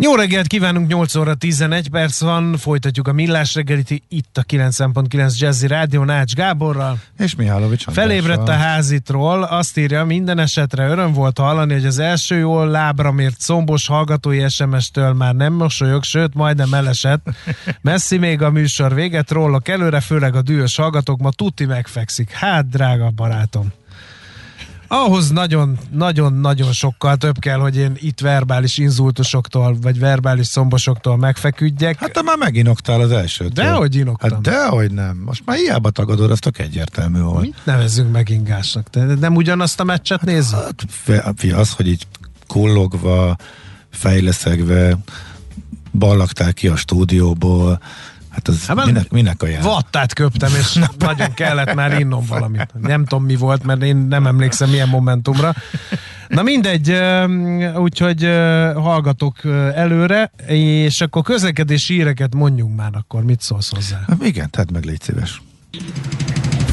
Jó reggelt kívánunk, 8 óra 11 perc van, folytatjuk a Millás reggelit itt a 9.9 Jazzy Rádió Nács Gáborral. És Mihálovics Felébredt a házitról, azt írja, minden esetre öröm volt hallani, hogy az első jól lábra mért szombos hallgatói SMS-től már nem mosolyog, sőt majdnem elesett. Messzi még a műsor véget, rólok előre, főleg a dühös hallgatók, ma tuti megfekszik. Hát, drága barátom. Ahhoz nagyon-nagyon-nagyon sokkal több kell, hogy én itt verbális inzultusoktól, vagy verbális szombosoktól megfeküdjek. Hát te már meginoktál az elsőt. Dehogy inoktam. Hát dehogy nem. Most már hiába tagadod, azt tök egyértelmű volt. Mit nevezzünk meg ingásnak? Te nem ugyanazt a meccset hát, nézzük? Hát, fia, az, hogy így kullogva, fejleszegve ballagtál ki a stúdióból, Hát az hát minek, minek ajánl? Vattát köptem, és nagyon kellett már innom valamit. Nem tudom mi volt, mert én nem emlékszem milyen momentumra. Na mindegy, úgyhogy hallgatok előre, és akkor közlekedési híreket mondjunk már akkor, mit szólsz hozzá? Hát igen, tedd meg, légy szíves.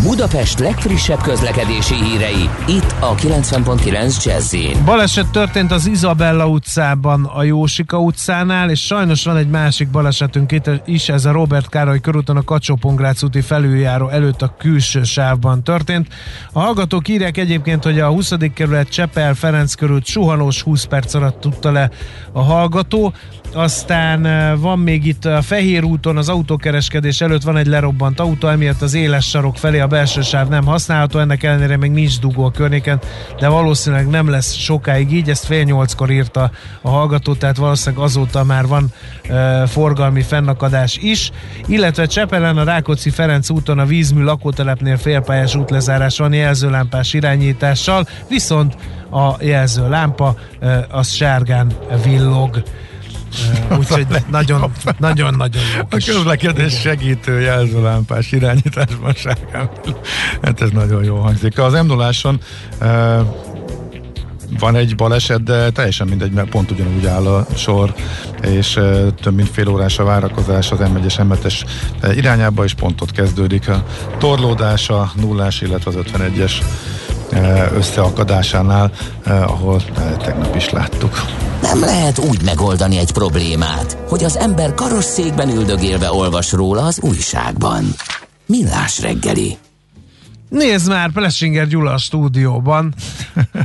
Budapest legfrissebb közlekedési hírei, itt a 90.9 jazz Baleset történt az Izabella utcában, a Jósika utcánál, és sajnos van egy másik balesetünk itt is, ez a Robert Károly körúton a kacsó úti felüljáró előtt a külső sávban történt. A hallgatók írják egyébként, hogy a 20. kerület Csepel Ferenc körút suhanós 20 perc alatt tudta le a hallgató. Aztán van még itt a Fehér úton, az autókereskedés előtt van egy lerobbant autó, emiatt az éles sarok felé a belső sáv nem használható, ennek ellenére még nincs dugó a környéken, de valószínűleg nem lesz sokáig így, ezt fél nyolckor írta a hallgató, tehát valószínűleg azóta már van e, forgalmi fennakadás is, illetve Csepelen a Rákóczi Ferenc úton a vízmű lakótelepnél félpályás útlezárás van jelzőlámpás irányítással, viszont a jelzőlámpa e, az sárgán villog. Úgyhogy nagyon-nagyon jó. A közlekedés segítő jelzőlámpás irányításban sárgán. Hát ez nagyon jó hangzik. Az m van egy baleset, de teljesen mindegy, mert pont ugyanúgy áll a sor, és több mint fél órás a várakozás az M1-es m irányába, és pont ott kezdődik a torlódás, a nullás, illetve az 51-es összeakadásánál, ahol tegnap is láttuk. Nem lehet úgy megoldani egy problémát, hogy az ember karosszékben üldögélve olvas róla az újságban. Millás reggeli. Nézd már, Plesinger Gyula a stúdióban.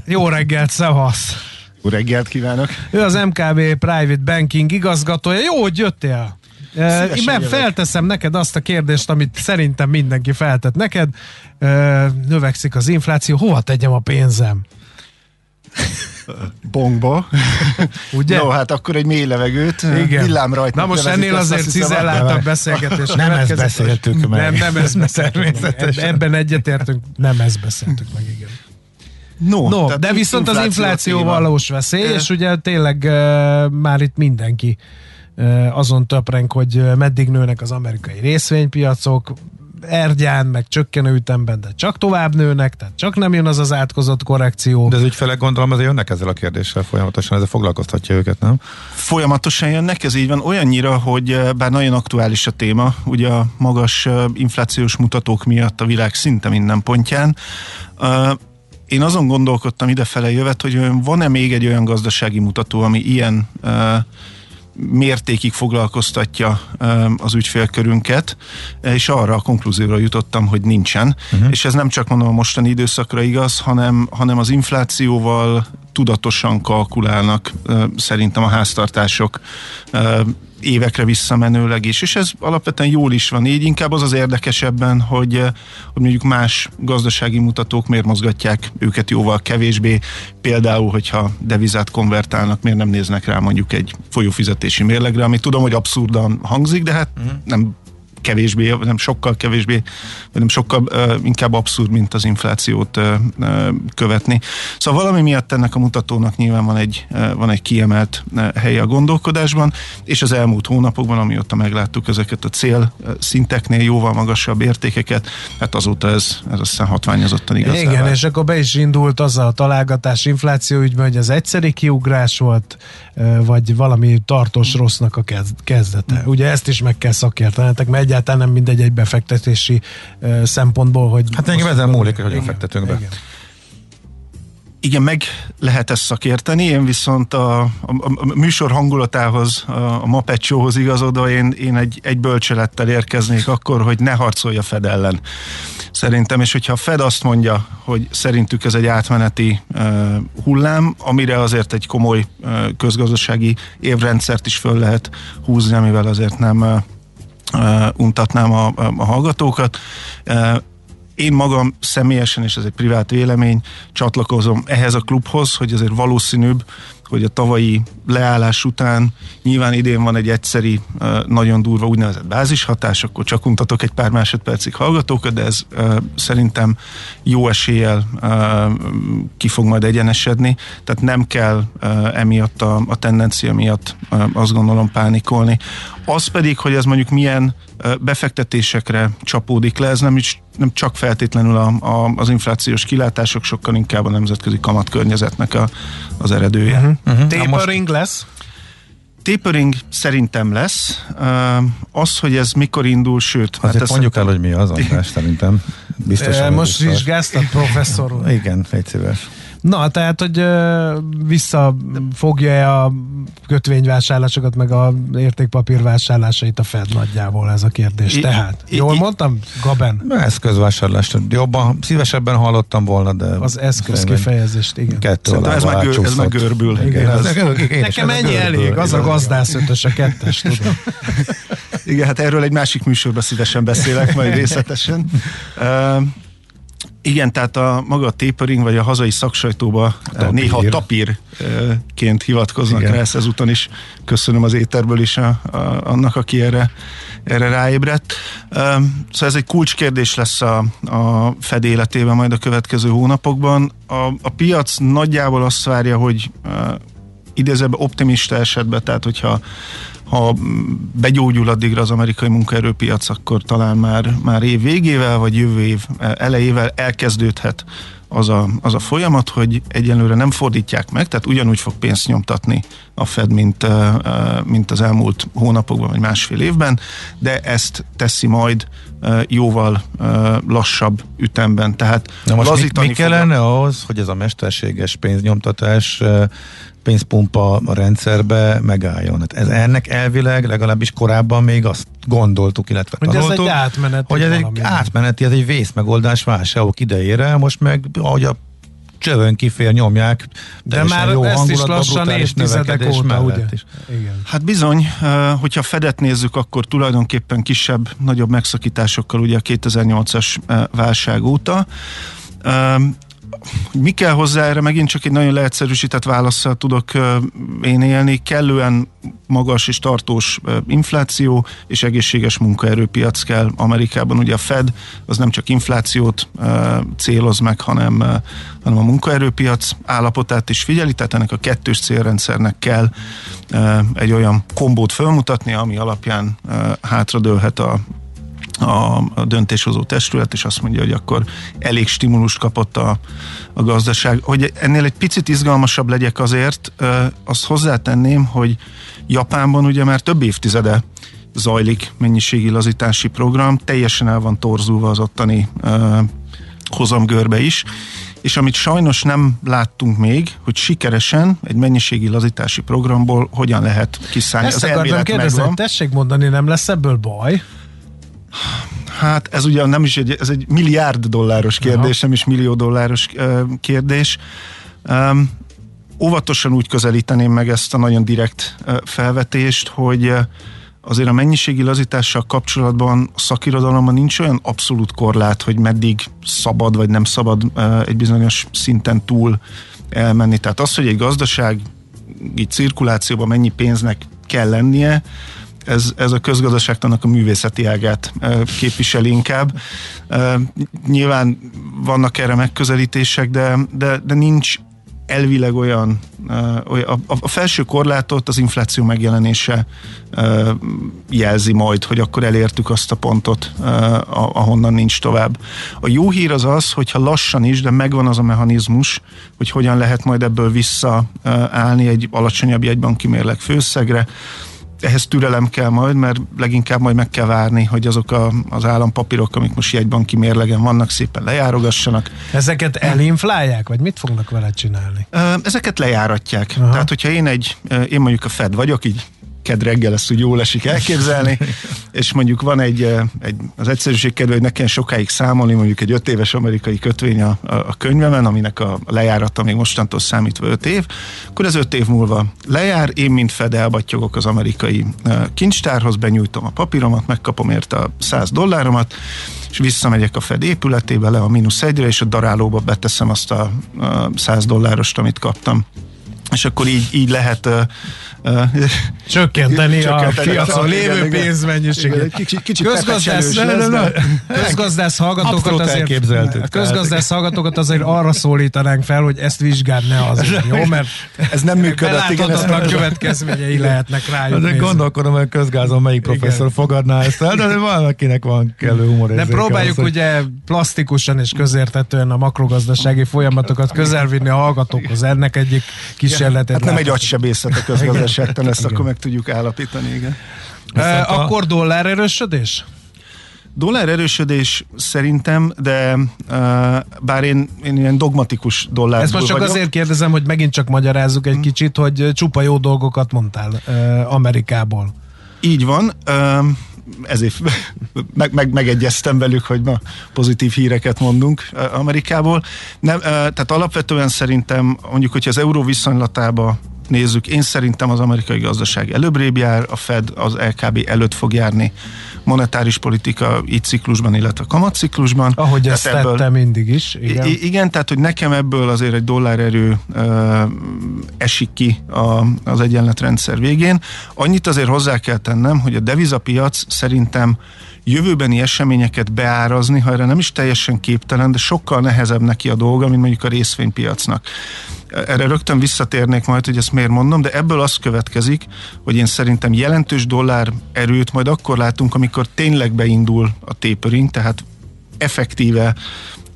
Jó reggelt, szevasz! Jó reggelt kívánok! Ő az MKB Private Banking igazgatója. Jó, hogy jöttél! Szívesen Én felteszem neked azt a kérdést, amit szerintem mindenki feltett neked. Növekszik az infláció, hova tegyem a pénzem? Bongba. Ugye? No, hát akkor egy mély levegőt. Igen. Villám rajta. Na most ennél azért cizelláltabb beszélgetés. Nem ezt beszéltük meg. Nem, nem ezt beszéltük. Ebben egyetértünk, nem ezt beszéltük meg, igen. No, no de viszont az infláció valós veszély, és ugye tényleg uh, már itt mindenki azon töprenk, hogy meddig nőnek az amerikai részvénypiacok, Ergyán, meg csökkenő ütemben, de csak tovább nőnek, tehát csak nem jön az az átkozott korrekció. De az ügyfelek gondolom azért jönnek ezzel a kérdéssel folyamatosan, ez foglalkoztatja őket, nem? Folyamatosan jönnek, ez így van, olyannyira, hogy bár nagyon aktuális a téma, ugye a magas inflációs mutatók miatt a világ szinte minden pontján, én azon gondolkodtam idefele jövet, hogy van-e még egy olyan gazdasági mutató, ami ilyen mértékig foglalkoztatja az ügyfélkörünket, és arra a konklúzióra jutottam, hogy nincsen. Uh-huh. És ez nem csak mondom a mostani időszakra igaz, hanem, hanem az inflációval tudatosan kalkulálnak szerintem a háztartások évekre visszamenőleg is, és ez alapvetően jól is van így, inkább az az érdekesebben, hogy, eh, hogy mondjuk más gazdasági mutatók miért mozgatják őket jóval kevésbé, például, hogyha devizát konvertálnak, miért nem néznek rá mondjuk egy folyófizetési mérlegre, ami tudom, hogy abszurdan hangzik, de hát uh-huh. nem kevésbé, nem sokkal kevésbé, vagy nem sokkal inkább abszurd, mint az inflációt követni. Szóval valami miatt ennek a mutatónak nyilván van egy, van egy kiemelt helye a gondolkodásban, és az elmúlt hónapokban, amióta megláttuk ezeket a cél szinteknél jóval magasabb értékeket, hát azóta ez, ez aztán hatványozottan igaz. Igen, és akkor be is indult az a találgatás infláció ügyben, hogy az egyszeri kiugrás volt, vagy valami tartós rossznak a kezdete. Ugye ezt is meg kell szakértenetek, mert egyáltalán nem mindegy egy befektetési szempontból, hogy... Hát engem ezen múlik, hogy hogyan fektetünk be. Igen. Igen, meg lehet ezt szakérteni, én viszont a, a, a műsor hangulatához, a, a Mapet igazodva én, én egy, egy bölcselettel érkeznék akkor, hogy ne harcolj a Fed ellen. Szerintem, és hogyha a Fed azt mondja, hogy szerintük ez egy átmeneti uh, hullám, amire azért egy komoly uh, közgazdasági évrendszert is föl lehet húzni, amivel azért nem uh, untatnám a, a hallgatókat. Én magam személyesen, és ez egy privát vélemény, csatlakozom ehhez a klubhoz, hogy azért valószínűbb, hogy a tavalyi leállás után nyilván idén van egy egyszeri, nagyon durva úgynevezett bázishatás, akkor csak untatok egy pár másodpercig hallgatókat, de ez szerintem jó eséllyel ki fog majd egyenesedni, tehát nem kell emiatt a, a tendencia miatt azt gondolom pánikolni. Az pedig, hogy ez mondjuk milyen befektetésekre csapódik le, ez nem is nem csak feltétlenül a, a, az inflációs kilátások, sokkal inkább a nemzetközi kamatkörnyezetnek a, az eredője. Uh-huh. Uh-huh. Tapering most... lesz? Tapering szerintem lesz. Az, hogy ez mikor indul, sőt... Azért hát mondjuk el, hogy mi az, András, szerintem. Biztosan. Most vizsgáztat, professzor úr. Igen, szíves. Na, tehát, hogy visszafogja a kötvényvásárlásokat, meg a értékpapír vásárlásait a Fed nagyjából ez a kérdés. I, tehát, I, jól I, mondtam, Gaben? Eszközvásárlást jobban, szívesebben hallottam volna, de... Az eszköz kifejezést, igen. Kettő alá ez, meg, ez meg görbül. Igen, igen, ez, nekem ennyi elég, az a gazdász ötös, a kettes, tudom. Igen, hát erről egy másik műsorban szívesen beszélek, majd részletesen. Igen, tehát a maga a tapering, vagy a hazai szaksajtóba tapír. néha tapírként hivatkoznak Igen. rá, ezt ezúton is köszönöm az éterből is a, a, annak, aki erre, erre ráébredt. Szóval ez egy kulcskérdés lesz a, a Fed életében majd a következő hónapokban. A, a piac nagyjából azt várja, hogy idézőben optimista esetben, tehát hogyha ha begyógyul addigra az amerikai munkaerőpiac, akkor talán már, már év végével, vagy jövő év elejével elkezdődhet az a, az a folyamat, hogy egyenlőre nem fordítják meg, tehát ugyanúgy fog pénzt nyomtatni a Fed, mint, mint az elmúlt hónapokban, vagy másfél évben, de ezt teszi majd jóval lassabb ütemben. Tehát Na most mi, mi kellene fog... ahhoz, hogy ez a mesterséges pénznyomtatás pénzpumpa a rendszerbe megálljon. Hát ez ennek elvileg legalábbis korábban még azt gondoltuk, illetve hogy tanultuk, ez egy átmeneti hogy ez egy átmeneti, ez egy vészmegoldás válságok idejére, most meg ahogy a csövön kifér nyomják, de már jó ezt is lassan évtizedek óta, ugye? Is. Igen. Hát bizony, hogyha Fedet nézzük, akkor tulajdonképpen kisebb, nagyobb megszakításokkal ugye a 2008-as válság óta mi kell hozzá? Erre, megint csak egy nagyon leegyszerűsített válaszsal tudok én élni, kellően magas és tartós infláció és egészséges munkaerőpiac kell Amerikában. Ugye a Fed az nem csak inflációt céloz meg, hanem, hanem a munkaerőpiac állapotát is figyeli, tehát ennek a kettős célrendszernek kell egy olyan kombót felmutatni, ami alapján hátradőlhet a, a, döntéshozó testület, és azt mondja, hogy akkor elég stimulust kapott a, a gazdaság. Hogy ennél egy picit izgalmasabb legyek azért, azt hozzátenném, hogy Japánban ugye már több évtizede zajlik mennyiségi lazítási program, teljesen el van torzulva az ottani hozamgörbe is, és amit sajnos nem láttunk még, hogy sikeresen egy mennyiségi lazítási programból hogyan lehet kiszállni. Ezt az akartam kérdezni, tessék mondani, nem lesz ebből baj? Hát ez ugye nem is egy, ez egy milliárd dolláros kérdés, Aha. nem is millió dolláros kérdés. Um, óvatosan úgy közelíteném meg ezt a nagyon direkt felvetést, hogy azért a mennyiségi lazítással kapcsolatban a szakirodalomban nincs olyan abszolút korlát, hogy meddig szabad vagy nem szabad egy bizonyos szinten túl elmenni. Tehát az, hogy egy gazdasági cirkulációban mennyi pénznek kell lennie, ez, ez a közgazdaságtanak a művészeti ágát képviseli inkább. Nyilván vannak erre megközelítések, de, de, de nincs elvileg olyan, a, a felső korlátot az infláció megjelenése jelzi majd, hogy akkor elértük azt a pontot, ahonnan nincs tovább. A jó hír az az, hogyha lassan is, de megvan az a mechanizmus, hogy hogyan lehet majd ebből visszaállni egy alacsonyabb jegybanki mérleg főszegre, ehhez türelem kell majd, mert leginkább majd meg kell várni, hogy azok a, az állampapírok, amik most jegybanki mérlegen vannak, szépen lejárogassanak. Ezeket elinflálják, vagy mit fognak vele csinálni? Ezeket lejáratják. Aha. Tehát, hogyha én egy, én mondjuk a Fed vagyok, így ked reggel ezt úgy jól esik elképzelni, és mondjuk van egy, egy az egyszerűség kedve, hogy nekem sokáig számolni, mondjuk egy öt éves amerikai kötvény a, a, a könyvemen, aminek a lejárata még mostantól számítva öt év, akkor ez öt év múlva lejár, én mint Fed elbattyogok az amerikai kincstárhoz, benyújtom a papíromat, megkapom érte a 100 dolláromat, és visszamegyek a Fed épületébe le a mínusz egyre, és a darálóba beteszem azt a, a 100 dollárost, amit kaptam. És akkor így, így lehet csökkenteni, a piacon lévő pénzmennyiséget. Kicsit, kicsit közgazdász, ne, ne, ne. közgazdász hallgatókat azért, közgazdász hallgatókat azért arra szólítanánk fel, hogy ezt vizsgáld ne azért, jó? Mert ez nem működött. Igen, ez nem következményei lehetnek rájuk. De gondolkodom, hogy közgázon melyik professzor igen. fogadná ezt el, de valakinek van kellő humor. De próbáljuk az, ugye plastikusan és közértetően a makrogazdasági folyamatokat közelvinni a hallgatókhoz. Ennek egyik kísérletet. Hát nem egy agysebészet a közgazdaság esetten ezt igen. akkor meg tudjuk állapítani, igen. E, akkor dollár erősödés? Dollár erősödés szerintem, de uh, bár én, én ilyen dogmatikus dollár. Ezt most csak vagyok. azért kérdezem, hogy megint csak magyarázzuk egy hmm. kicsit, hogy csupa jó dolgokat mondtál uh, Amerikából. Így van. Uh, ezért meg, meg, megegyeztem velük, hogy ma pozitív híreket mondunk Amerikából. Nem, tehát alapvetően szerintem, mondjuk, hogyha az euró viszonylatába nézzük, én szerintem az amerikai gazdaság előbbrébb jár, a Fed az LKB előtt fog járni monetáris politika így ciklusban, illetve kamatciklusban. Ahogy ezt ebből, tette mindig is. Igen. Igen, tehát hogy nekem ebből azért egy dollárerő uh, esik ki a, az egyenletrendszer végén. Annyit azért hozzá kell tennem, hogy a devizapiac szerintem jövőbeni eseményeket beárazni, ha erre nem is teljesen képtelen, de sokkal nehezebb neki a dolga, mint mondjuk a részvénypiacnak. Erre rögtön visszatérnék majd, hogy ezt miért mondom, de ebből az következik, hogy én szerintem jelentős dollár erőt majd akkor látunk, amikor tényleg beindul a tapering, tehát effektíve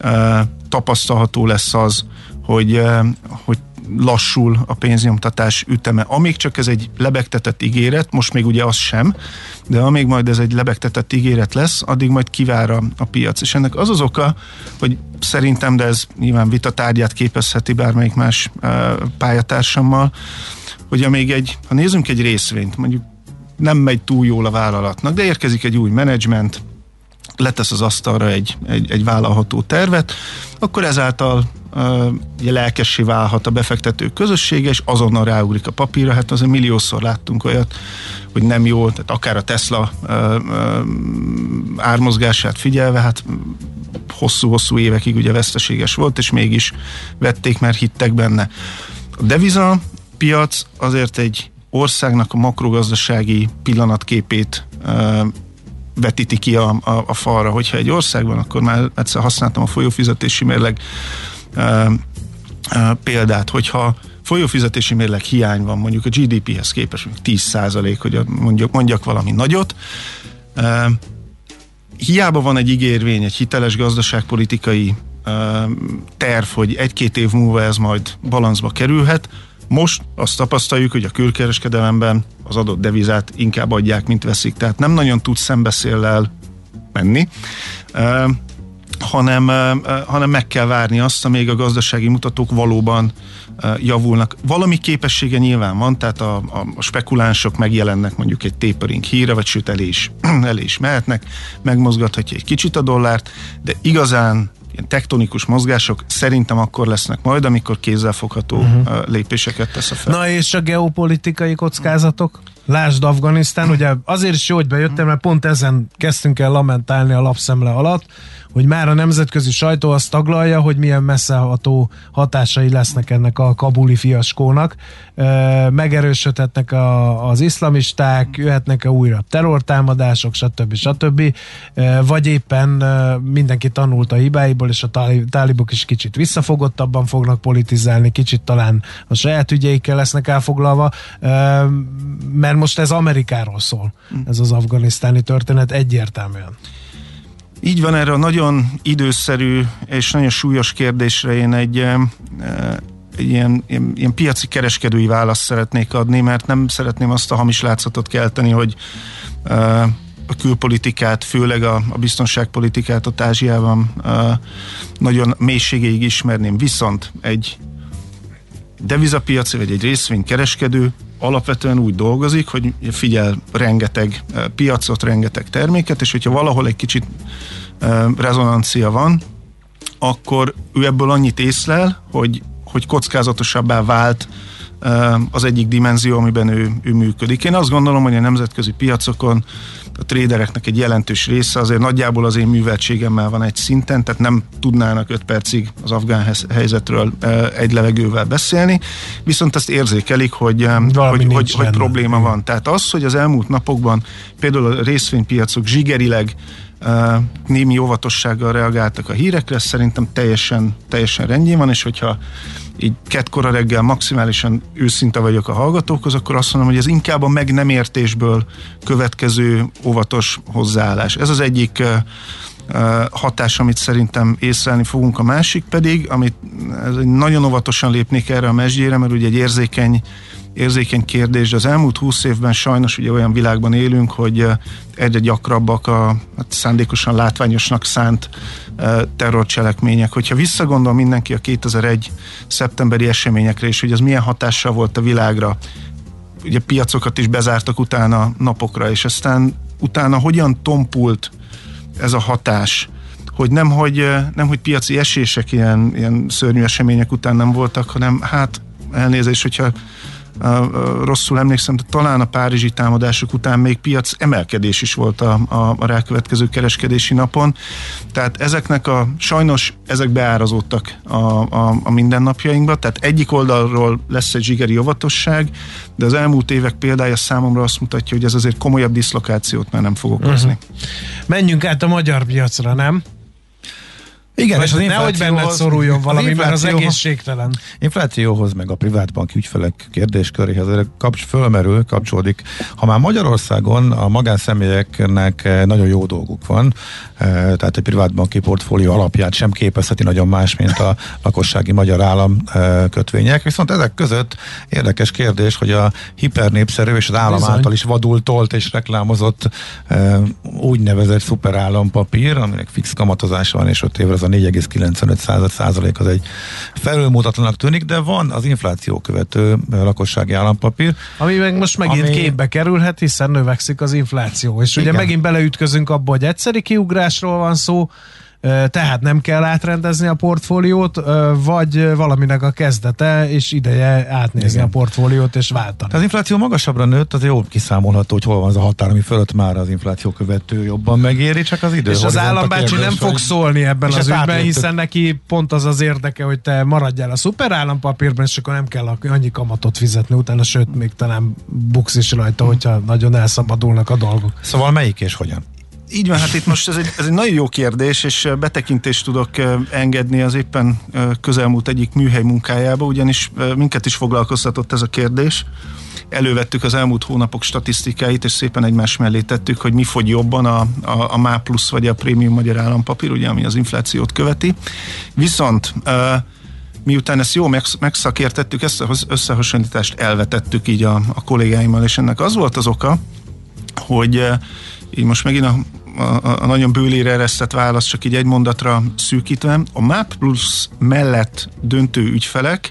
uh, tapasztalható lesz az, hogy, uh, hogy lassul a pénznyomtatás üteme. Amíg csak ez egy lebegtetett ígéret, most még ugye az sem, de amíg majd ez egy lebegtetett ígéret lesz, addig majd kivár a, a piac. És ennek az az oka, hogy szerintem, de ez nyilván vitatárgyát képezheti bármelyik más uh, pályatársammal, hogy amíg egy, ha nézzünk egy részvényt, mondjuk nem megy túl jól a vállalatnak, de érkezik egy új menedzsment, letesz az asztalra egy, egy, egy vállalható tervet, akkor ezáltal ugye lelkessé válhat a befektető közössége, és azonnal ráugrik a papírra. Hát azért milliószor láttunk olyat, hogy nem jó, tehát akár a Tesla ármozgását figyelve, hát hosszú-hosszú évekig ugye veszteséges volt, és mégis vették, mert hittek benne. A deviza piac azért egy országnak a makrogazdasági pillanatképét vetíti ki a, a, a falra. Hogyha egy országban, akkor már egyszer használtam a folyófizetési mérleg példát, hogyha folyófizetési mérleg hiány van, mondjuk a GDP-hez képest 10 százalék, hogy mondjuk, mondjak valami nagyot, hiába van egy ígérvény, egy hiteles gazdaságpolitikai terv, hogy egy-két év múlva ez majd balanszba kerülhet, most azt tapasztaljuk, hogy a külkereskedelemben az adott devizát inkább adják, mint veszik. Tehát nem nagyon tud szembeszéllel menni, hanem, hanem meg kell várni azt, amíg a gazdasági mutatók valóban javulnak. Valami képessége nyilván van, tehát a, a, a spekulánsok megjelennek mondjuk egy tapering híre, vagy sőt elé is, elé is mehetnek, megmozgathatja egy kicsit a dollárt, de igazán ilyen tektonikus mozgások szerintem akkor lesznek majd, amikor kézzelfogható uh-huh. lépéseket tesz a fel. Na és a geopolitikai kockázatok? Lásd Afganisztán, ugye azért is jó, hogy bejöttem, mert pont ezen kezdtünk el lamentálni a lapszemle alatt, hogy már a nemzetközi sajtó azt taglalja, hogy milyen messzeható hatásai lesznek ennek a kabuli fiaskónak. Megerősödhetnek a, az iszlamisták, jöhetnek-e újra terrortámadások, stb. stb. Vagy éppen mindenki tanult a hibáiból, és a tálibok is kicsit visszafogottabban fognak politizálni, kicsit talán a saját ügyeikkel lesznek elfoglalva, mert most ez Amerikáról szól, ez az afganisztáni történet egyértelműen. Így van, erre a nagyon időszerű és nagyon súlyos kérdésre én egy, egy ilyen, ilyen, ilyen piaci kereskedői választ szeretnék adni, mert nem szeretném azt a hamis látszatot kelteni, hogy a külpolitikát, főleg a, a biztonságpolitikát ott Ázsiában nagyon mélységéig ismerném. Viszont egy devizapiaci vagy egy részvénykereskedő alapvetően úgy dolgozik, hogy figyel rengeteg eh, piacot, rengeteg terméket, és hogyha valahol egy kicsit eh, rezonancia van, akkor ő ebből annyit észlel, hogy, hogy kockázatosabbá vált az egyik dimenzió, amiben ő, ő működik. Én azt gondolom, hogy a nemzetközi piacokon a trédereknek egy jelentős része azért nagyjából az én műveltségemmel van egy szinten, tehát nem tudnának 5 percig az afgán helyzetről egy levegővel beszélni, viszont azt érzékelik, hogy, hogy, hogy, hogy probléma van. Tehát az, hogy az elmúlt napokban például a részvénypiacok zsigerileg némi óvatossággal reagáltak a hírekre, szerintem teljesen, teljesen rendjén van, és hogyha így kettkora reggel maximálisan őszinte vagyok a hallgatókhoz, akkor azt mondom, hogy ez inkább a meg nem értésből következő óvatos hozzáállás. Ez az egyik hatás, amit szerintem észlelni fogunk, a másik pedig, amit nagyon óvatosan lépnék erre a mesdjére, mert ugye egy érzékeny érzékeny kérdés, az elmúlt húsz évben sajnos ugye olyan világban élünk, hogy egyre gyakrabbak a hát szándékosan látványosnak szánt terrorcselekmények. Hogyha visszagondol mindenki a 2001 szeptemberi eseményekre, és hogy az milyen hatással volt a világra, ugye piacokat is bezártak utána napokra, és aztán utána hogyan tompult ez a hatás, hogy nem, hogy, nem, hogy piaci esések ilyen, ilyen szörnyű események után nem voltak, hanem hát elnézés, hogyha rosszul emlékszem, de talán a párizsi támadások után még piac emelkedés is volt a, a, a rákövetkező kereskedési napon. Tehát ezeknek a, sajnos ezek beárazódtak a, a, a mindennapjainkba, tehát egyik oldalról lesz egy zsigeri óvatosság, de az elmúlt évek példája számomra azt mutatja, hogy ez azért komolyabb diszlokációt már nem fog okozni. Uh-huh. Menjünk át a magyar piacra, nem? Igen, és az nehogy benned szoruljon valami, az mert az egészségtelen. Inflációhoz, meg a privátbanki ügyfelek kérdésköréhez kapcs, fölmerül, kapcsolódik. Ha már Magyarországon a magánszemélyeknek eh, nagyon jó dolguk van, eh, tehát egy privátbanki portfólió alapját sem képezheti nagyon más, mint a lakossági magyar állam eh, kötvények. Viszont ezek között érdekes kérdés, hogy a hipernépszerű és az állam Bizony. által is vadul tolt és reklámozott úgynevezett szuperállampapír, aminek fix kamatozása van, és öt évre a 4,95 százalék az egy felülmutatlanak tűnik, de van az infláció követő lakossági állampapír. Ami meg most megint ami... képbe kerülhet, hiszen növekszik az infláció. És Igen. ugye megint beleütközünk abba, hogy egyszeri kiugrásról van szó, tehát nem kell átrendezni a portfóliót, vagy valaminek a kezdete, és ideje átnézni Igen. a portfóliót és váltani. Az infláció magasabbra nőtt, az jó kiszámolható, hogy hol van az a határ, ami fölött már az infláció követő jobban megéri, csak az idő. És az állambácsi nem fog szólni ebben az ügyben, hiszen neki pont az az érdeke, hogy te maradjál a szuperállampapírban, és akkor nem kell annyi kamatot fizetni utána, sőt, még talán buksz is rajta, hogyha nagyon elszabadulnak a dolgok. Szóval melyik és hogyan? Így van, hát itt most ez egy, ez egy nagyon jó kérdés, és betekintést tudok engedni az éppen közelmúlt egyik műhely munkájába, ugyanis minket is foglalkoztatott ez a kérdés. Elővettük az elmúlt hónapok statisztikáit, és szépen egymás mellé tettük, hogy mi fogy jobban a, a, a MÁ plusz vagy a prémium magyar állampapír, ugye, ami az inflációt követi. Viszont miután ezt jól megszakértettük, ezt az összehasonlítást elvetettük így a, a kollégáimmal, és ennek az volt az oka, hogy így most megint a, a, a nagyon bőlére eresztett válasz csak így egy mondatra szűkítve, a MAP Plus mellett döntő ügyfelek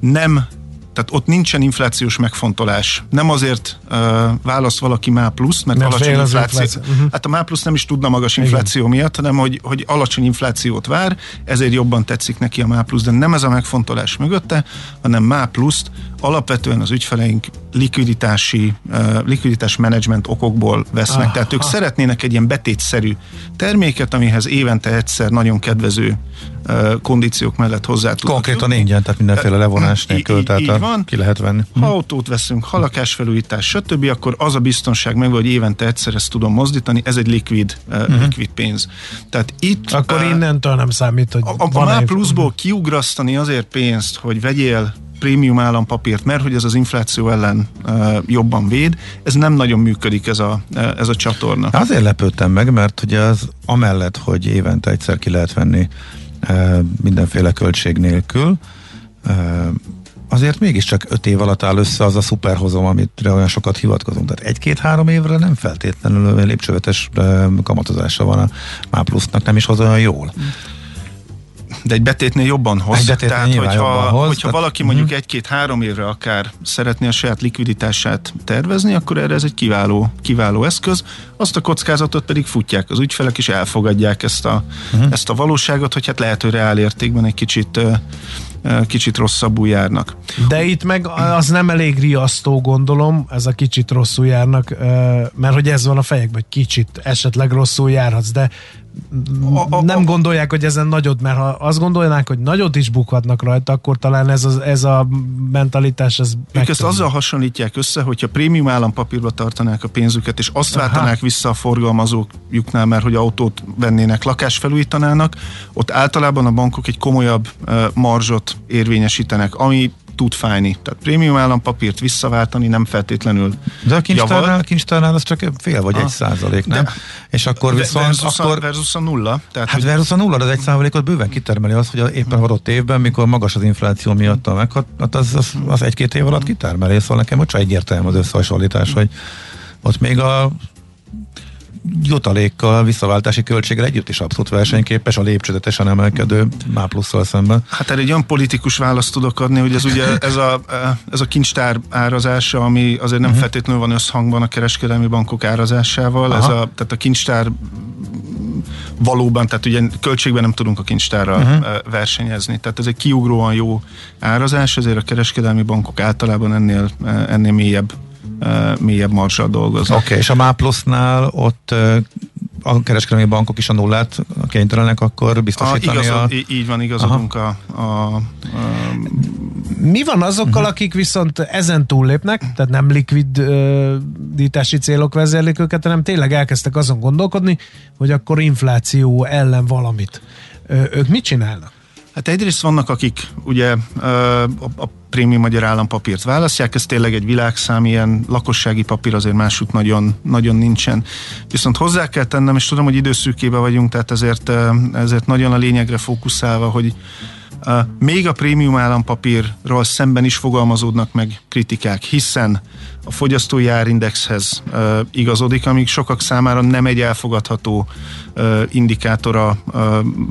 nem tehát ott nincsen inflációs megfontolás. Nem azért uh, választ valaki MÁ plusz, mert, mert alacsony infláció. infláció. Uh-huh. Hát a MÁ plusz nem is tudna magas infláció Igen. miatt, hanem hogy, hogy alacsony inflációt vár, ezért jobban tetszik neki a MÁ plusz, de nem ez a megfontolás mögötte, hanem MÁ pluszt alapvetően az ügyfeleink likviditási, likviditás menedzsment okokból vesznek. Ah, Tehát ők ah. szeretnének egy ilyen betétszerű terméket, amihez évente egyszer nagyon kedvező kondíciók mellett hozzá tudnak. Konkrétan ingyen, tehát mindenféle levonás nélkül, tehát így van. ki lehet venni. Ha autót veszünk, ha lakásfelújítás, stb., akkor az a biztonság meg, hogy évente egyszer ezt tudom mozdítani, ez egy likvid, uh, uh-huh. likvid pénz. Tehát itt... Akkor uh, innentől nem számít, hogy a, a, a pluszból kiugrasztani azért pénzt, hogy vegyél prémium állampapírt, mert hogy ez az infláció ellen jobban véd, ez nem nagyon működik ez a, ez a csatorna. Azért lepődtem meg, mert ugye az amellett, hogy évente egyszer ki lehet venni mindenféle költség nélkül, azért mégiscsak öt év alatt áll össze az a szuperhozom, amit olyan sokat hivatkozunk. Tehát egy-két-három évre nem feltétlenül lépcsővetes kamatozása van a MÁ plusznak, nem is hoz olyan jól de egy betétnél jobban hoz. Egy betétnél tehát, hogyha, jobban hoz, hogyha tehát, valaki mondjuk uh-huh. egy-két-három évre akár szeretné a saját likviditását tervezni, akkor erre ez egy kiváló, kiváló eszköz. Azt a kockázatot pedig futják az ügyfelek, és elfogadják ezt a, uh-huh. ezt a valóságot, hogy hát lehet, hogy reál értékben egy kicsit kicsit rosszabbul járnak. De itt meg az nem elég riasztó, gondolom, ez a kicsit rosszul járnak, mert hogy ez van a fejekben, hogy kicsit esetleg rosszul járhatsz, de a, a, nem gondolják, hogy ezen nagyot, mert ha azt gondolnák, hogy nagyot is bukhatnak rajta, akkor talán ez, az, ez a mentalitás ez Ők ezt azzal hasonlítják össze, hogyha prémium állampapírba tartanák a pénzüket, és azt Aha. váltanák vissza a forgalmazóknál, mert hogy autót vennének, lakást felújítanának, ott általában a bankok egy komolyabb uh, marzsot érvényesítenek, ami tud fájni. Tehát prémium állampapírt visszaváltani nem feltétlenül De a kincstárnál, kincstárnál az csak fél vagy ah, egy százalék, nem? De, és akkor viszont... Versus, akkor, a, versus a nulla. Tehát, hát hogy... versus a nulla, az egy százalékot bőven kitermeli az, hogy éppen adott évben, mikor magas az infláció miatt a meghat, hát az, az, az egy-két év alatt kitermeli, szóval nekem ott egyértelmű az összehasonlítás, hogy ott még a jutalékkal, visszaváltási költséggel együtt is abszolút versenyképes, a lépcsőzetesen emelkedő má plusszal szemben. Hát erre egy olyan politikus választ tudok adni, hogy ez ugye ez a, ez a kincstár árazása, ami azért nem uh-huh. feltétlenül van összhangban a kereskedelmi bankok árazásával, ez a, tehát a kincstár valóban, tehát ugye költségben nem tudunk a kincstárral uh-huh. versenyezni. Tehát ez egy kiugróan jó árazás, ezért a kereskedelmi bankok általában ennél, ennél mélyebb mélyebb marsal dolgoznak. Oké, okay, és a MÁPLUSZ-nál ott a kereskedelmi bankok is a nullát kénytelenek akkor biztosítani. A, igazod, a... Így van, igazodunk a, a, a... Mi van azokkal, uh-huh. akik viszont ezen túllépnek, tehát nem likviditási célok vezérlik őket, hanem tényleg elkezdtek azon gondolkodni, hogy akkor infláció ellen valamit. Ők mit csinálnak? Hát egyrészt vannak, akik ugye a prémium magyar állampapírt választják, ez tényleg egy világszám, ilyen lakossági papír azért másút nagyon, nagyon nincsen. Viszont hozzá kell tennem, és tudom, hogy időszűkébe vagyunk, tehát ezért, ezért nagyon a lényegre fókuszálva, hogy még a prémium állampapírról szemben is fogalmazódnak meg kritikák, hiszen a fogyasztói árindexhez igazodik, amíg sokak számára nem egy elfogadható indikátora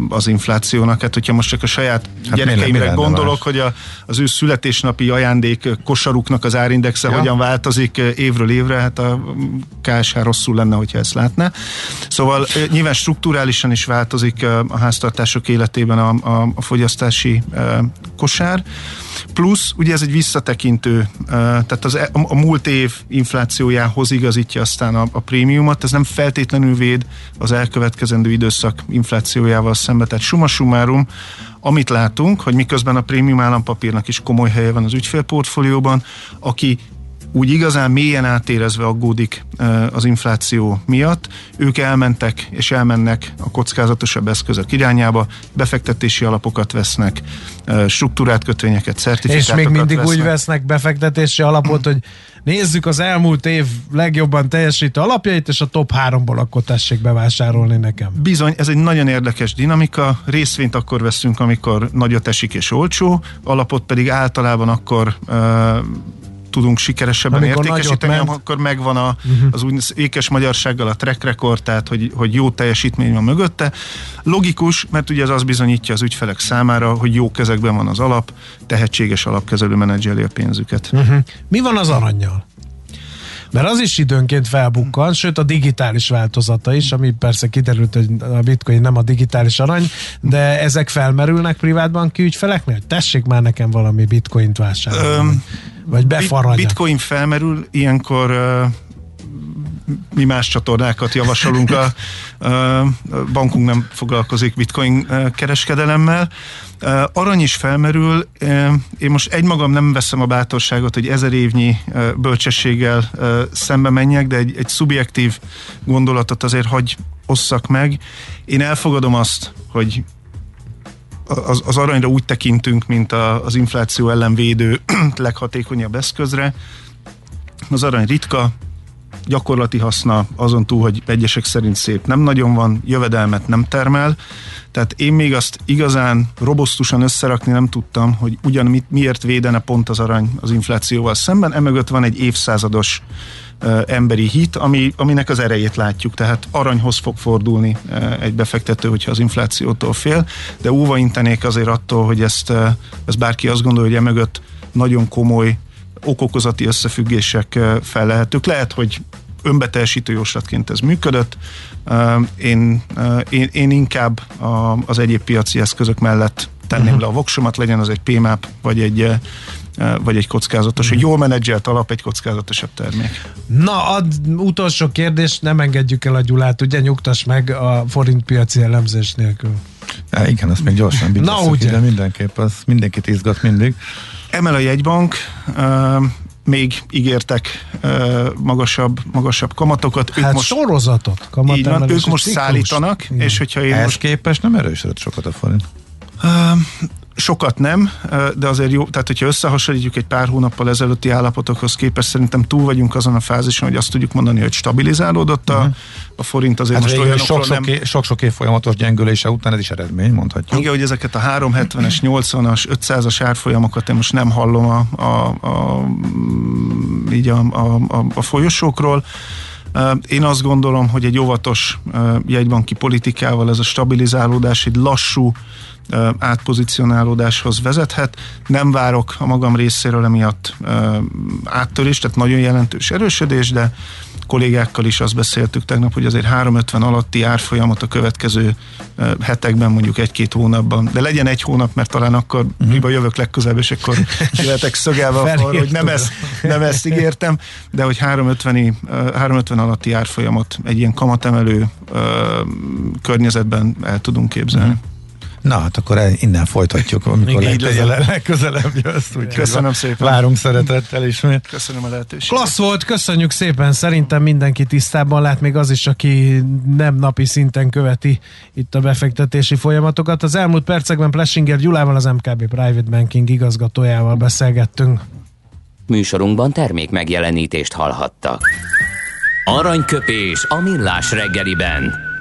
az inflációnak. Hát, hogyha most csak a saját hát gyerekeimre gondolok, más? hogy a, az ő születésnapi ajándék kosaruknak az árindexe ja. hogyan változik évről évre, hát a KSH rosszul lenne, hogyha ezt látná. Szóval nyilván strukturálisan is változik a háztartások életében a, a, a fogyasztási kosár. Plusz, ugye ez egy visszatekintő, tehát az, e, a múlt év inflációjához igazítja aztán a, a prémiumot, ez nem feltétlenül véd az elkövetkezendő időszak inflációjával szembe, tehát summa summarum, amit látunk, hogy miközben a prémium állampapírnak is komoly helye van az ügyfélportfólióban, aki úgy igazán mélyen átérezve aggódik az infláció miatt, ők elmentek és elmennek a kockázatosabb eszközök irányába, befektetési alapokat vesznek, struktúrát kötvényeket, certifikátokat És még mindig vesznek. úgy vesznek befektetési alapot, hogy nézzük az elmúlt év legjobban teljesítő alapjait, és a top háromból akkor tessék bevásárolni nekem. Bizony, ez egy nagyon érdekes dinamika. Részvényt akkor veszünk, amikor nagyot esik és olcsó, alapot pedig általában akkor tudunk sikeresebben Amikor értékesíteni, ment. akkor megvan a, az úgy ékes magyarsággal a track record, tehát hogy, hogy jó teljesítmény van mögötte. Logikus, mert ugye az bizonyítja az ügyfelek számára, hogy jó kezekben van az alap, tehetséges alapkezelő menedzseli a pénzüket. Uh-huh. Mi van az aranyjal? Mert az is időnként felbukkan, sőt a digitális változata is, ami persze kiderült, hogy a bitcoin nem a digitális arany, de ezek felmerülnek privátbanki ügyfeleknél, tessék már nekem valami bitcoint vásárolni. Öm, vagy befarradja. Bitcoin felmerül, ilyenkor uh, mi más csatornákat javasolunk, a, a bankunk nem foglalkozik bitcoin kereskedelemmel. Arany is felmerül, én most egymagam nem veszem a bátorságot, hogy ezer évnyi bölcsességgel szembe menjek, de egy, egy szubjektív gondolatot azért hagy osszak meg. Én elfogadom azt, hogy az, az aranyra úgy tekintünk, mint a, az infláció ellen védő leghatékonyabb eszközre. Az arany ritka, gyakorlati haszna azon túl, hogy egyesek szerint szép nem nagyon van, jövedelmet nem termel, tehát én még azt igazán robosztusan összerakni nem tudtam, hogy ugyan mit, miért védene pont az arany az inflációval szemben, emögött van egy évszázados emberi hit, ami, aminek az erejét látjuk, tehát aranyhoz fog fordulni egy befektető, hogyha az inflációtól fél, de óva intenék azért attól, hogy ezt, ezt bárki azt gondolja, hogy emögött nagyon komoly okokozati összefüggések fel lehetők. Lehet, hogy önbeteljesítő jóslatként ez működött. Én, én, én inkább az egyéb piaci eszközök mellett tenném uh-huh. le a voksomat, legyen az egy PMAP, vagy egy vagy egy kockázatos, uh-huh. egy jól menedzselt alap, egy kockázatosabb termék. Na, ad, utolsó kérdés, nem engedjük el a Gyulát, ugye nyugtass meg a forint piaci elemzés nélkül. Ja, igen, azt még gyorsan Na, ugye. de mindenképp, az mindenkit izgat mindig. Emel a jegybank, uh, még ígértek uh, magasabb, magasabb kamatokat. Hát ők most, sorozatot, kamat így van, ők most ciklus. szállítanak, Igen. és hogyha én Ehhez most... képest nem erősödött sokat a forint. Uh, sokat nem, de azért jó, tehát hogyha összehasonlítjuk egy pár hónappal ezelőtti állapotokhoz képest, szerintem túl vagyunk azon a fázison, hogy azt tudjuk mondani, hogy stabilizálódott a, uh-huh. a forint azért hát most olyan sok-sok, nem... sok-sok év folyamatos gyengülése után ez is eredmény, mondhatjuk. Igen, hogy ezeket a 370-es, 80-as, 500-as árfolyamokat én most nem hallom a, a, a, így a, a, a, a folyosókról. Én azt gondolom, hogy egy óvatos jegybanki politikával ez a stabilizálódás egy lassú átpozicionálódáshoz vezethet. Nem várok a magam részéről emiatt áttörést, tehát nagyon jelentős erősödés, de kollégákkal is azt beszéltük tegnap, hogy azért 350 alatti árfolyamot a következő hetekben, mondjuk egy-két hónapban, de legyen egy hónap, mert talán akkor uh-huh. jövök legközelebb, és akkor lehetek szögelve arra, hogy nem ezt, nem ezt ígértem, de hogy 350, 350 alatti árfolyamot egy ilyen kamatemelő környezetben el tudunk képzelni. Uh-huh. Na, hát akkor innen folytatjuk, amikor legközelebb, legközelebb jössz. Úgy Köszönöm szépen. Várunk szeretettel ismét. Köszönöm a lehetőséget. Klassz volt, köszönjük szépen. Szerintem mindenki tisztában lát, még az is, aki nem napi szinten követi itt a befektetési folyamatokat. Az elmúlt percekben Plessinger Gyulával, az MKB Private Banking igazgatójával beszélgettünk. Műsorunkban termék megjelenítést hallhattak. Aranyköpés a millás reggeliben.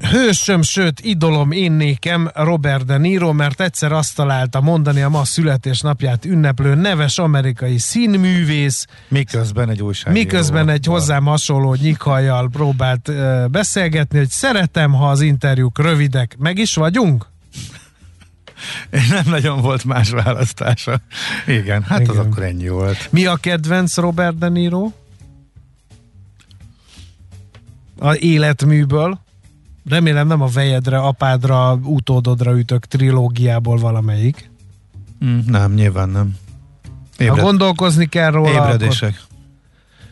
Hősöm, sőt, idolom én nékem Robert De Niro, mert egyszer azt találta mondani a ma születésnapját ünneplő neves amerikai színművész. Miközben egy újságíró. Miközben egy hozzám hasonló nyikhajjal próbált uh, beszélgetni, hogy szeretem, ha az interjúk rövidek. Meg is vagyunk? És nem nagyon volt más választása. Igen, hát Igen. az akkor ennyi volt. Mi a kedvenc Robert De Niro? A életműből? Remélem nem a vejedre, apádra, utódodra ütök trilógiából valamelyik. Mm, nem, nyilván nem. Ébred... Ha gondolkozni kell róla, Ébredések. Akkor...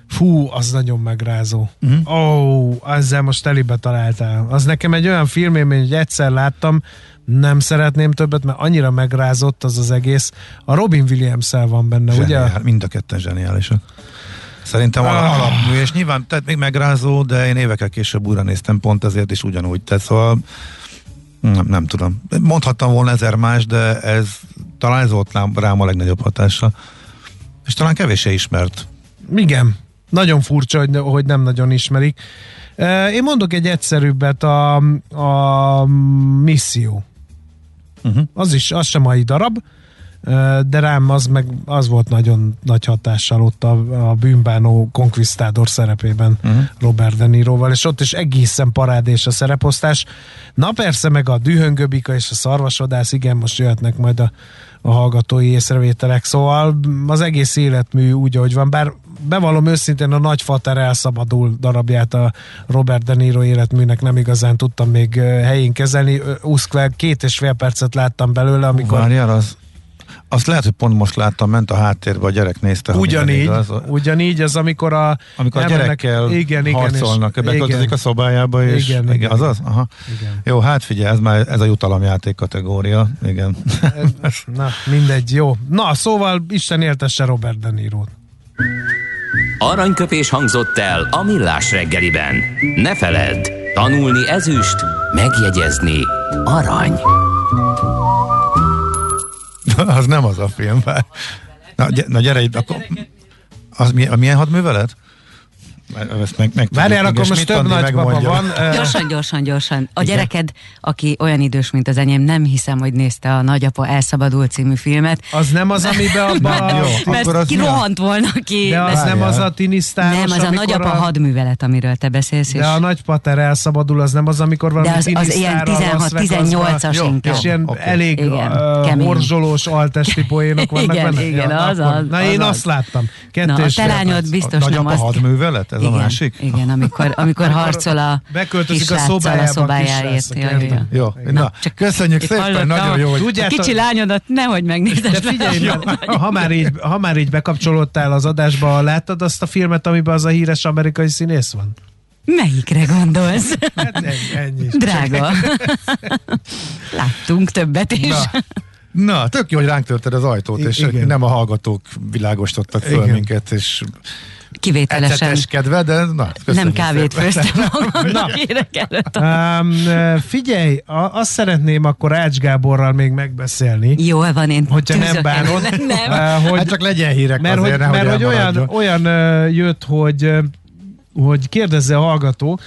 Fú, az nagyon megrázó. Uh-huh. Ó, oh, ezzel most telibe találtál. Az nekem egy olyan filmélmény, hogy egyszer láttam, nem szeretném többet, mert annyira megrázott az az egész. A Robin williams van benne, Zseniál, ugye? Mind a ketten zseniálisak. Szerintem ah. alapmű, és nyilván tehát még megrázó, de én évekkel később újra néztem pont ezért is ugyanúgy. Tehát szóval nem, nem tudom. Mondhattam volna ezer más, de ez talán ez volt rám a legnagyobb hatása. És talán kevéssé ismert. Igen. nagyon furcsa, hogy, hogy nem nagyon ismerik. Én mondok egy egyszerűbbet, a, a misszió. Uh-huh. Az is, az sem mai darab, de rám az meg az volt nagyon nagy hatással ott a, a bűnbánó Conquistador szerepében uh-huh. Robert De Niroval, és ott is egészen parádés a szereposztás. Na persze meg a dühöngöbika és a szarvasodász, igen, most jöhetnek majd a, a hallgatói észrevételek, szóval az egész életmű úgy, ahogy van, bár bevallom őszintén a nagy fater elszabadul darabját a Robert De Niro életműnek nem igazán tudtam még helyén kezelni. Uszkvel két és fél percet láttam belőle, amikor... Várjál, az azt lehet, hogy pont most láttam, ment a háttérbe, a gyerek nézte. Ugyanígy, az, ugyanígy, az amikor a... Amikor a gyerekkel igen, igen, harcolnak, beköltözik a szobájába, és igen, igen, igen, az az? Aha. Igen. Jó, hát figyelj, ez már ez a jutalomjáték kategória, igen. Na, mindegy, jó. Na, szóval Isten éltesse Robert De Niro-t. Aranyköpés hangzott el a millás reggeliben. Ne feledd, tanulni ezüst, megjegyezni arany. az nem az a film. Na, na gyere itt, akkor... Az, milyen hadművelet? Ezt meg, meg Várjál, akkor most több nagypapa van. Gyorsan, gyorsan, gyorsan. A Igen? gyereked, aki olyan idős, mint az enyém, nem hiszem, hogy nézte a Nagyapa elszabadul című filmet. Az nem az, amiben abban a... Jó, mert az ki rohant volna ki. De az mert... nem az a tinisztáros, Nem, az a Nagyapa a... hadművelet, amiről te beszélsz. De és... a nagypater elszabadul, az nem az, amikor valami De az, az ilyen 16-18-as inkább. És ilyen okay. elég igen, morzsolós altesti poénok vannak igen, benne. Igen, az, az. Na én azt láttam. Na, a te lányod biztos nem azt. hadművelet? Igen, a másik? Igen, amikor, amikor harcol a Beköltözik a szobájába a szobájáért. Jó, jó. Na, csak köszönjük szépen, hallottam, nagyon jó. Hogy... Tudjátok, a kicsi lányodat nehogy megnézed. De figyelj, ha már, így, ha már így bekapcsolódtál az adásba, láttad azt a filmet, amiben az a híres amerikai színész van? Melyikre gondolsz? Hát ennyi, ennyi. Drága. Láttunk többet is. Na. Na, tök jó, hogy ránk törted az ajtót, és Igen. nem a hallgatók világosítottak föl Igen. minket, és kivételesen. kedve, de na, Nem kávét főztem magamnak um, Figyelj, a, azt szeretném akkor Ács Gáborral még megbeszélni. Jó, van, én Hogyha nem bánod. nem. Hogy, hát csak legyen hírek mert azért, hogy, mert hogy olyan, olyan jött, hogy, hogy kérdezze a hallgató,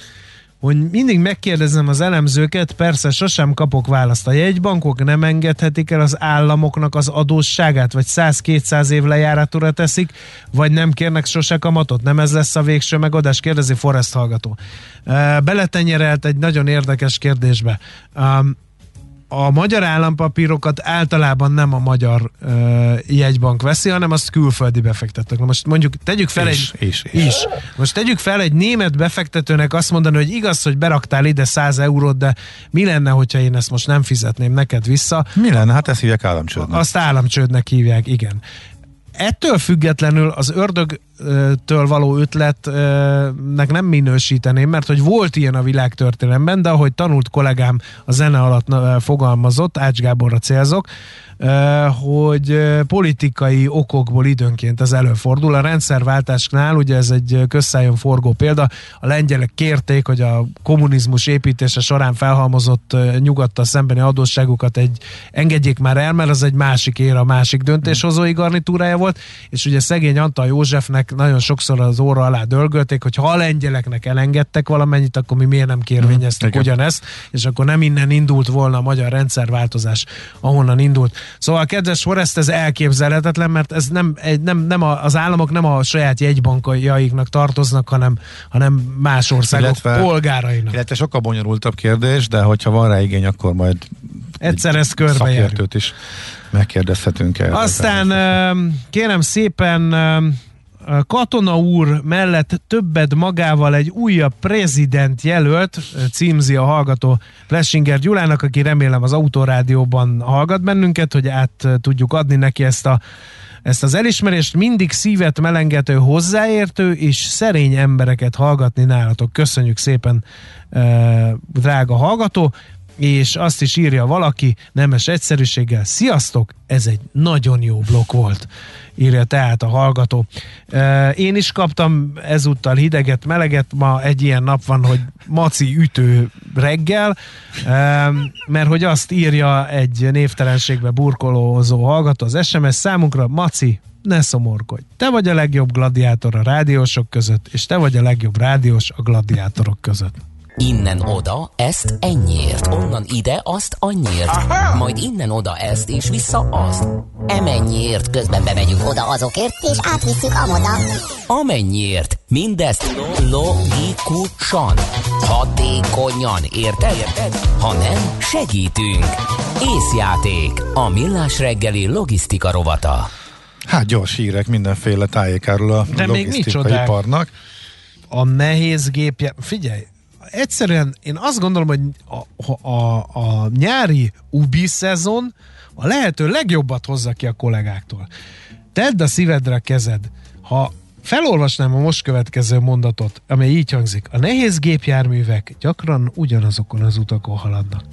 hogy mindig megkérdezem az elemzőket, persze sosem kapok választ. A jegybankok nem engedhetik el az államoknak az adósságát, vagy 100-200 év lejáratóra teszik, vagy nem kérnek sose kamatot. Nem ez lesz a végső megoldás? Kérdezi Forrest hallgató. Beletenyerelt egy nagyon érdekes kérdésbe a magyar állampapírokat általában nem a magyar uh, jegybank veszi, hanem azt külföldi befektetők. Na most mondjuk tegyük fel is, egy... Is, is. is. Most tegyük fel egy német befektetőnek azt mondani, hogy igaz, hogy beraktál ide 100 eurót, de mi lenne, hogyha én ezt most nem fizetném neked vissza? Mi lenne? Hát ezt hívják államcsődnek. Azt államcsődnek hívják, igen ettől függetlenül az ördögtől való ötletnek nem minősíteném, mert hogy volt ilyen a világtörténelemben, de ahogy tanult kollégám a zene alatt fogalmazott, Ács Gáborra célzok, hogy politikai okokból időnként ez előfordul. A rendszerváltásnál, ugye ez egy közszájon forgó példa, a lengyelek kérték, hogy a kommunizmus építése során felhalmozott nyugattal szembeni adósságukat egy, engedjék már el, mert az egy másik ér, a másik döntéshozói garnitúrája volt, és ugye szegény Antal Józsefnek nagyon sokszor az óra alá dölgölték, hogy ha a lengyeleknek elengedtek valamennyit, akkor mi miért nem kérvényeztük mm, ugyanezt, és akkor nem innen indult volna a magyar rendszerváltozás, ahonnan indult. Szóval kedves Forrest, ez elképzelhetetlen, mert ez nem, nem, nem a, az államok nem a saját jegybankjaiknak tartoznak, hanem, hanem más országok illetve, polgárainak. Illetve sokkal bonyolultabb kérdés, de hogyha van rá igény, akkor majd egyszer ezt körbe is megkérdezhetünk el. Aztán kérem szépen Katona úr mellett többet magával egy újabb prezident jelölt, címzi a hallgató Fleshinger Gyulának, aki remélem az autorádióban hallgat bennünket, hogy át tudjuk adni neki ezt a ezt az elismerést mindig szívet melengető, hozzáértő és szerény embereket hallgatni nálatok. Köszönjük szépen, drága hallgató. és azt is írja valaki nemes egyszerűséggel, sziasztok, ez egy nagyon jó blokk volt, írja tehát a hallgató. Én is kaptam ezúttal hideget, meleget, ma egy ilyen nap van, hogy maci ütő reggel, mert hogy azt írja egy névtelenségbe burkolózó hallgató az SMS számunkra, Maci, ne szomorkodj. Te vagy a legjobb gladiátor a rádiósok között, és te vagy a legjobb rádiós a gladiátorok között. Innen oda, ezt ennyiért, onnan ide, azt annyiért, Aha! majd innen oda ezt, és vissza azt. Emennyiért, közben bemegyünk oda azokért, és átvisszük amoda. Amennyiért, mindezt logikusan, hatékonyan, érted? érted? Ha nem, segítünk. Észjáték, a millás reggeli logisztika rovata. Hát gyors hírek mindenféle tájékáról a De logisztikai iparnak. A nehéz gépje, figyelj, egyszerűen én azt gondolom, hogy a, a, a nyári ubi szezon a lehető legjobbat hozza ki a kollégáktól. Tedd a szívedre a kezed. Ha felolvasnám a most következő mondatot, amely így hangzik. A nehéz gépjárművek gyakran ugyanazokon az utakon haladnak.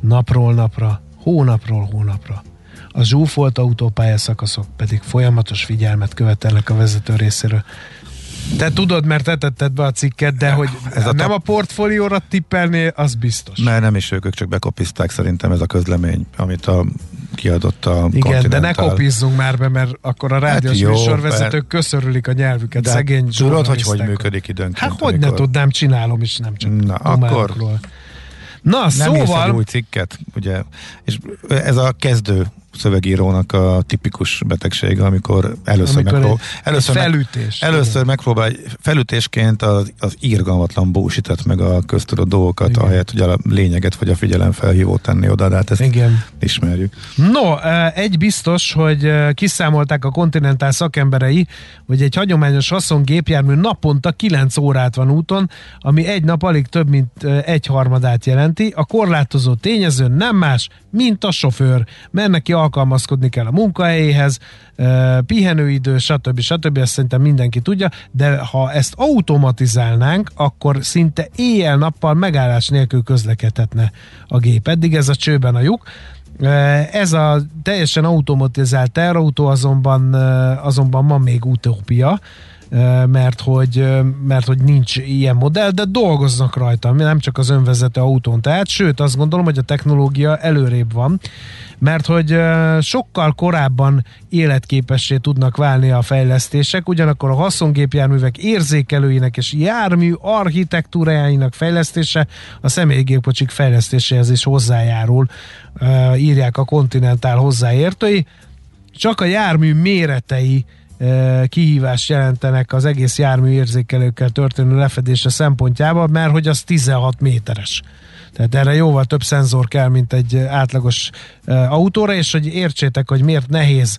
Napról napra, hónapról hónapra. A zsúfolt autópályaszakaszok pedig folyamatos figyelmet követelnek a vezető részéről. Te tudod, mert te tetted be a cikket, de hogy ez a nem a portfólióra tippelni, az biztos. Mert nem is ők, ők csak bekopizták szerintem ez a közlemény, amit a kiadott a Igen, de ne kopizzunk már be, mert akkor a rádiós hát műsorvezetők köszörülik a nyelvüket, de szegény Tudod, hogy hogy működik időnként? Hát hogy amikor... ne tudnám, csinálom is, nem csak Na, akkor Na, nem szóval... egy új cikket, ugye, és ez a kezdő szövegírónak a tipikus betegsége, amikor először, amikor megprób- először, felütés, meg, először megpróbál felütésként az, az írgalmatlan búsított meg a köztudott dolgokat, Igen. ahelyett, hogy a lényeget vagy a figyelemfelhívót tenni oda, de hát ezt Igen. ismerjük. No, egy biztos, hogy kiszámolták a kontinentál szakemberei, hogy egy hagyományos haszongépjármű naponta 9 órát van úton, ami egy nap alig több, mint egy harmadát jelenti. A korlátozó tényező nem más, mint a sofőr, mert neki alkalmazkodni kell a munkahelyéhez, pihenőidő, stb. stb. Ezt szerintem mindenki tudja, de ha ezt automatizálnánk, akkor szinte éjjel-nappal megállás nélkül közlekedhetne a gép. Eddig ez a csőben a lyuk. Ez a teljesen automatizált terautó azonban, azonban ma még utópia, mert hogy, mert hogy nincs ilyen modell, de dolgoznak rajta, nem csak az önvezető autón. Tehát, sőt, azt gondolom, hogy a technológia előrébb van, mert hogy sokkal korábban életképessé tudnak válni a fejlesztések, ugyanakkor a haszongépjárművek érzékelőinek és jármű architektúrájának fejlesztése a személygépkocsik fejlesztéséhez is hozzájárul, írják a kontinentál hozzáértői. Csak a jármű méretei kihívást jelentenek az egész jármű érzékelőkkel történő lefedése szempontjában, mert hogy az 16 méteres. Tehát erre jóval több szenzor kell, mint egy átlagos autóra, és hogy értsétek, hogy miért nehéz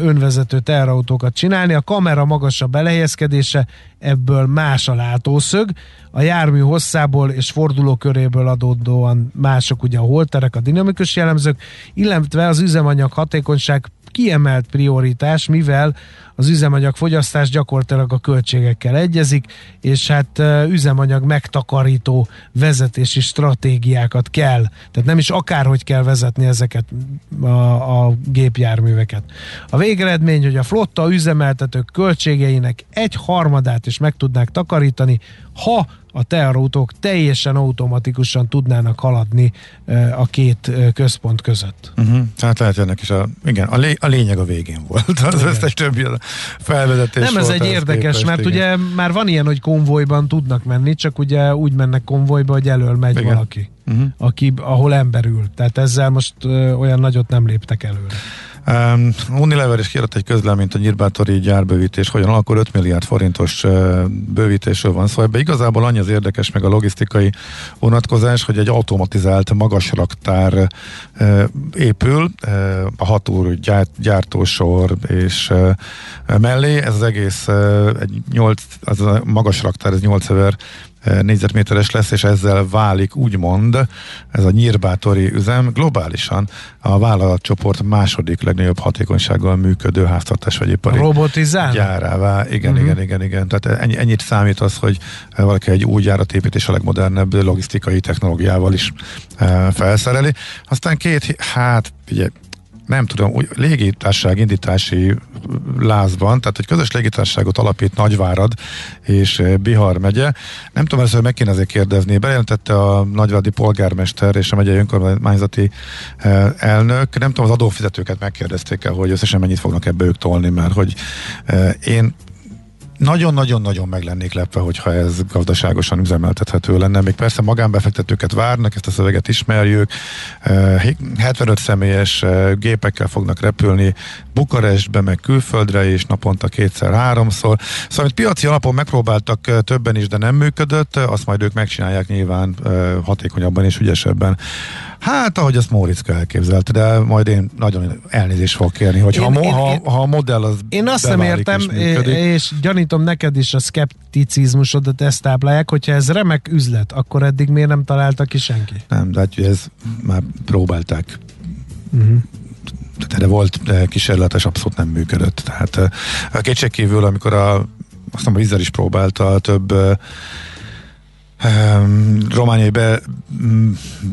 önvezető teherautókat csinálni. A kamera magasabb belehelyezkedése, ebből más a látószög, a jármű hosszából és fordulóköréből adódóan mások ugye a holterek, a dinamikus jellemzők, illetve az üzemanyag hatékonyság kiemelt prioritás, mivel az üzemanyag fogyasztás gyakorlatilag a költségekkel egyezik, és hát üzemanyag megtakarító vezetési stratégiákat kell. Tehát nem is akárhogy kell vezetni ezeket a, a gépjárműveket. A végeredmény, hogy a flotta üzemeltetők költségeinek egy harmadát is meg tudnák takarítani, ha a teherautók teljesen automatikusan tudnának haladni a két központ között. Uh-huh. Hát lehet ennek is a, igen, a, lé, a lényeg a végén volt. Az igen. összes többi felvezetés Nem, ez egy érdekes, képest, mert igen. ugye már van ilyen, hogy konvojban tudnak menni, csak ugye úgy mennek konvojba, hogy elől megy igen. valaki, uh-huh. aki, ahol ember ül. Tehát ezzel most olyan nagyot nem léptek előre. Um, Unilever is kiadott egy közleményt a nyírbátori gyárbővítés, hogyan akkor 5 milliárd forintos uh, bővítésről van szó. Szóval ebbe igazából annyi az érdekes, meg a logisztikai vonatkozás, hogy egy automatizált magasraktár uh, épül, uh, a hatúr gyárt, gyártósor és mellé. Ez az egész egy 8, az a magasraktár, ez 8000 négyzetméteres lesz, és ezzel válik úgymond ez a nyírbátori üzem globálisan a vállalatcsoport második legnagyobb hatékonysággal működő háztartás vagy ipari Robotizál? gyárává. Igen, uh-huh. igen, igen, igen. Tehát ennyi, ennyit számít az, hogy valaki egy új gyárat épít és a legmodernebb logisztikai technológiával is felszereli. Aztán két, hát ugye nem tudom, úgy légitárság indítási lázban, tehát egy közös légitárságot alapít Nagyvárad és eh, Bihar megye. Nem tudom, először meg kéne azért kérdezni. Bejelentette a nagyváradi polgármester és a megyei önkormányzati eh, elnök. Nem tudom, az adófizetőket megkérdezték el, hogy összesen mennyit fognak ebbe ők tolni, mert hogy eh, én nagyon-nagyon-nagyon meg lennék lepve, hogyha ez gazdaságosan üzemeltethető lenne. Még persze magánbefektetőket várnak, ezt a szöveget ismerjük. 75 személyes gépekkel fognak repülni Bukarestbe, meg külföldre is naponta kétszer-háromszor. Szóval, amit piaci alapon megpróbáltak többen is, de nem működött, azt majd ők megcsinálják nyilván hatékonyabban és ügyesebben. Hát, ahogy azt Móriczka elképzelte, de majd én nagyon elnézést fogok kérni, hogy én, ha, én, ha, ha a modell az Én azt nem értem, és, és gyanítom neked is a szkepticizmusodat ezt táplálják, hogyha ez remek üzlet, akkor eddig miért nem találta ki senki? Nem, de hát ez már próbálták. Uh-huh de volt kísérletes, abszolút nem működött. Tehát a kétségkívül, amikor a azt a vízzel is próbálta több romániai be,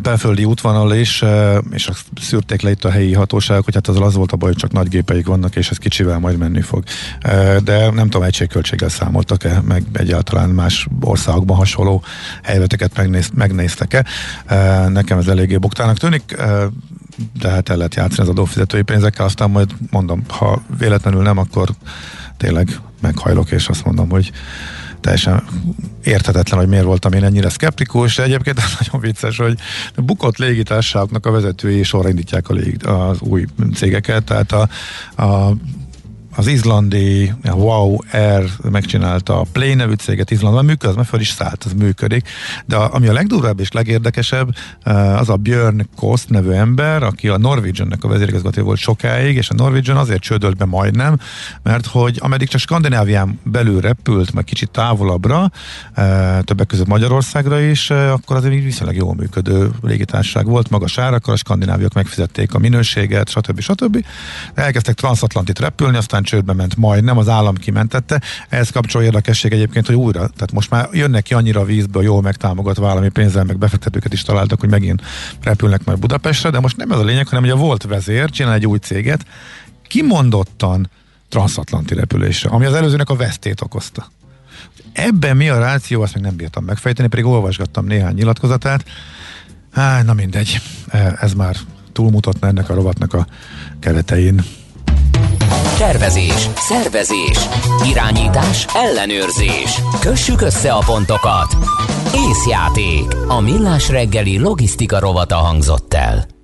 belföldi útvonal is, és szűrték le itt a helyi hatóságok, hogy hát az az volt a baj, hogy csak nagy gépeik vannak, és ez kicsivel majd menni fog. De nem tudom, egységköltséggel számoltak-e, meg egyáltalán más országokban hasonló helyzeteket megnéz, megnéztek-e. Nekem ez eléggé buktának tűnik, de hát el lehet játszani az adófizetői pénzekkel, aztán majd mondom, ha véletlenül nem, akkor tényleg meghajlok, és azt mondom, hogy teljesen érthetetlen, hogy miért voltam én ennyire szkeptikus, de egyébként nagyon vicces, hogy bukott légitársaságoknak a vezetői sorra indítják a lég, az új cégeket, tehát a, a az izlandi Wow Air megcsinálta a Play nevű céget Izlandban, működik, az már föl is szállt, az működik, de ami a legdurvább és legérdekesebb, eh, az a Björn Kost nevű ember, aki a Norwegiannek a vezérigazgató volt sokáig, és a Norwegian azért csődölt be majdnem, mert hogy ameddig csak Skandinávián belül repült, meg kicsit távolabbra, eh, többek között Magyarországra is, eh, akkor azért még viszonylag jól működő légitársaság volt, magas árakkal, a skandináviak megfizették a minőséget, stb. stb. Elkezdtek transatlantit repülni, aztán csődbe ment majd, nem az állam kimentette. Ehhez kapcsoló érdekesség egyébként, hogy újra, tehát most már jönnek ki annyira vízből, jól megtámogatva állami pénzzel, meg befektetőket is találtak, hogy megint repülnek majd Budapestre, de most nem ez a lényeg, hanem hogy a volt vezér csinál egy új céget, kimondottan transatlanti repülésre, ami az előzőnek a vesztét okozta. Ebben mi a ráció, azt még nem bírtam megfejteni, pedig olvasgattam néhány nyilatkozatát. Á, na mindegy, ez már túlmutatna ennek a rovatnak a keretein. Tervezés, szervezés, irányítás, ellenőrzés. Kössük össze a pontokat. Észjáték. A millás reggeli logisztika rovata hangzott el.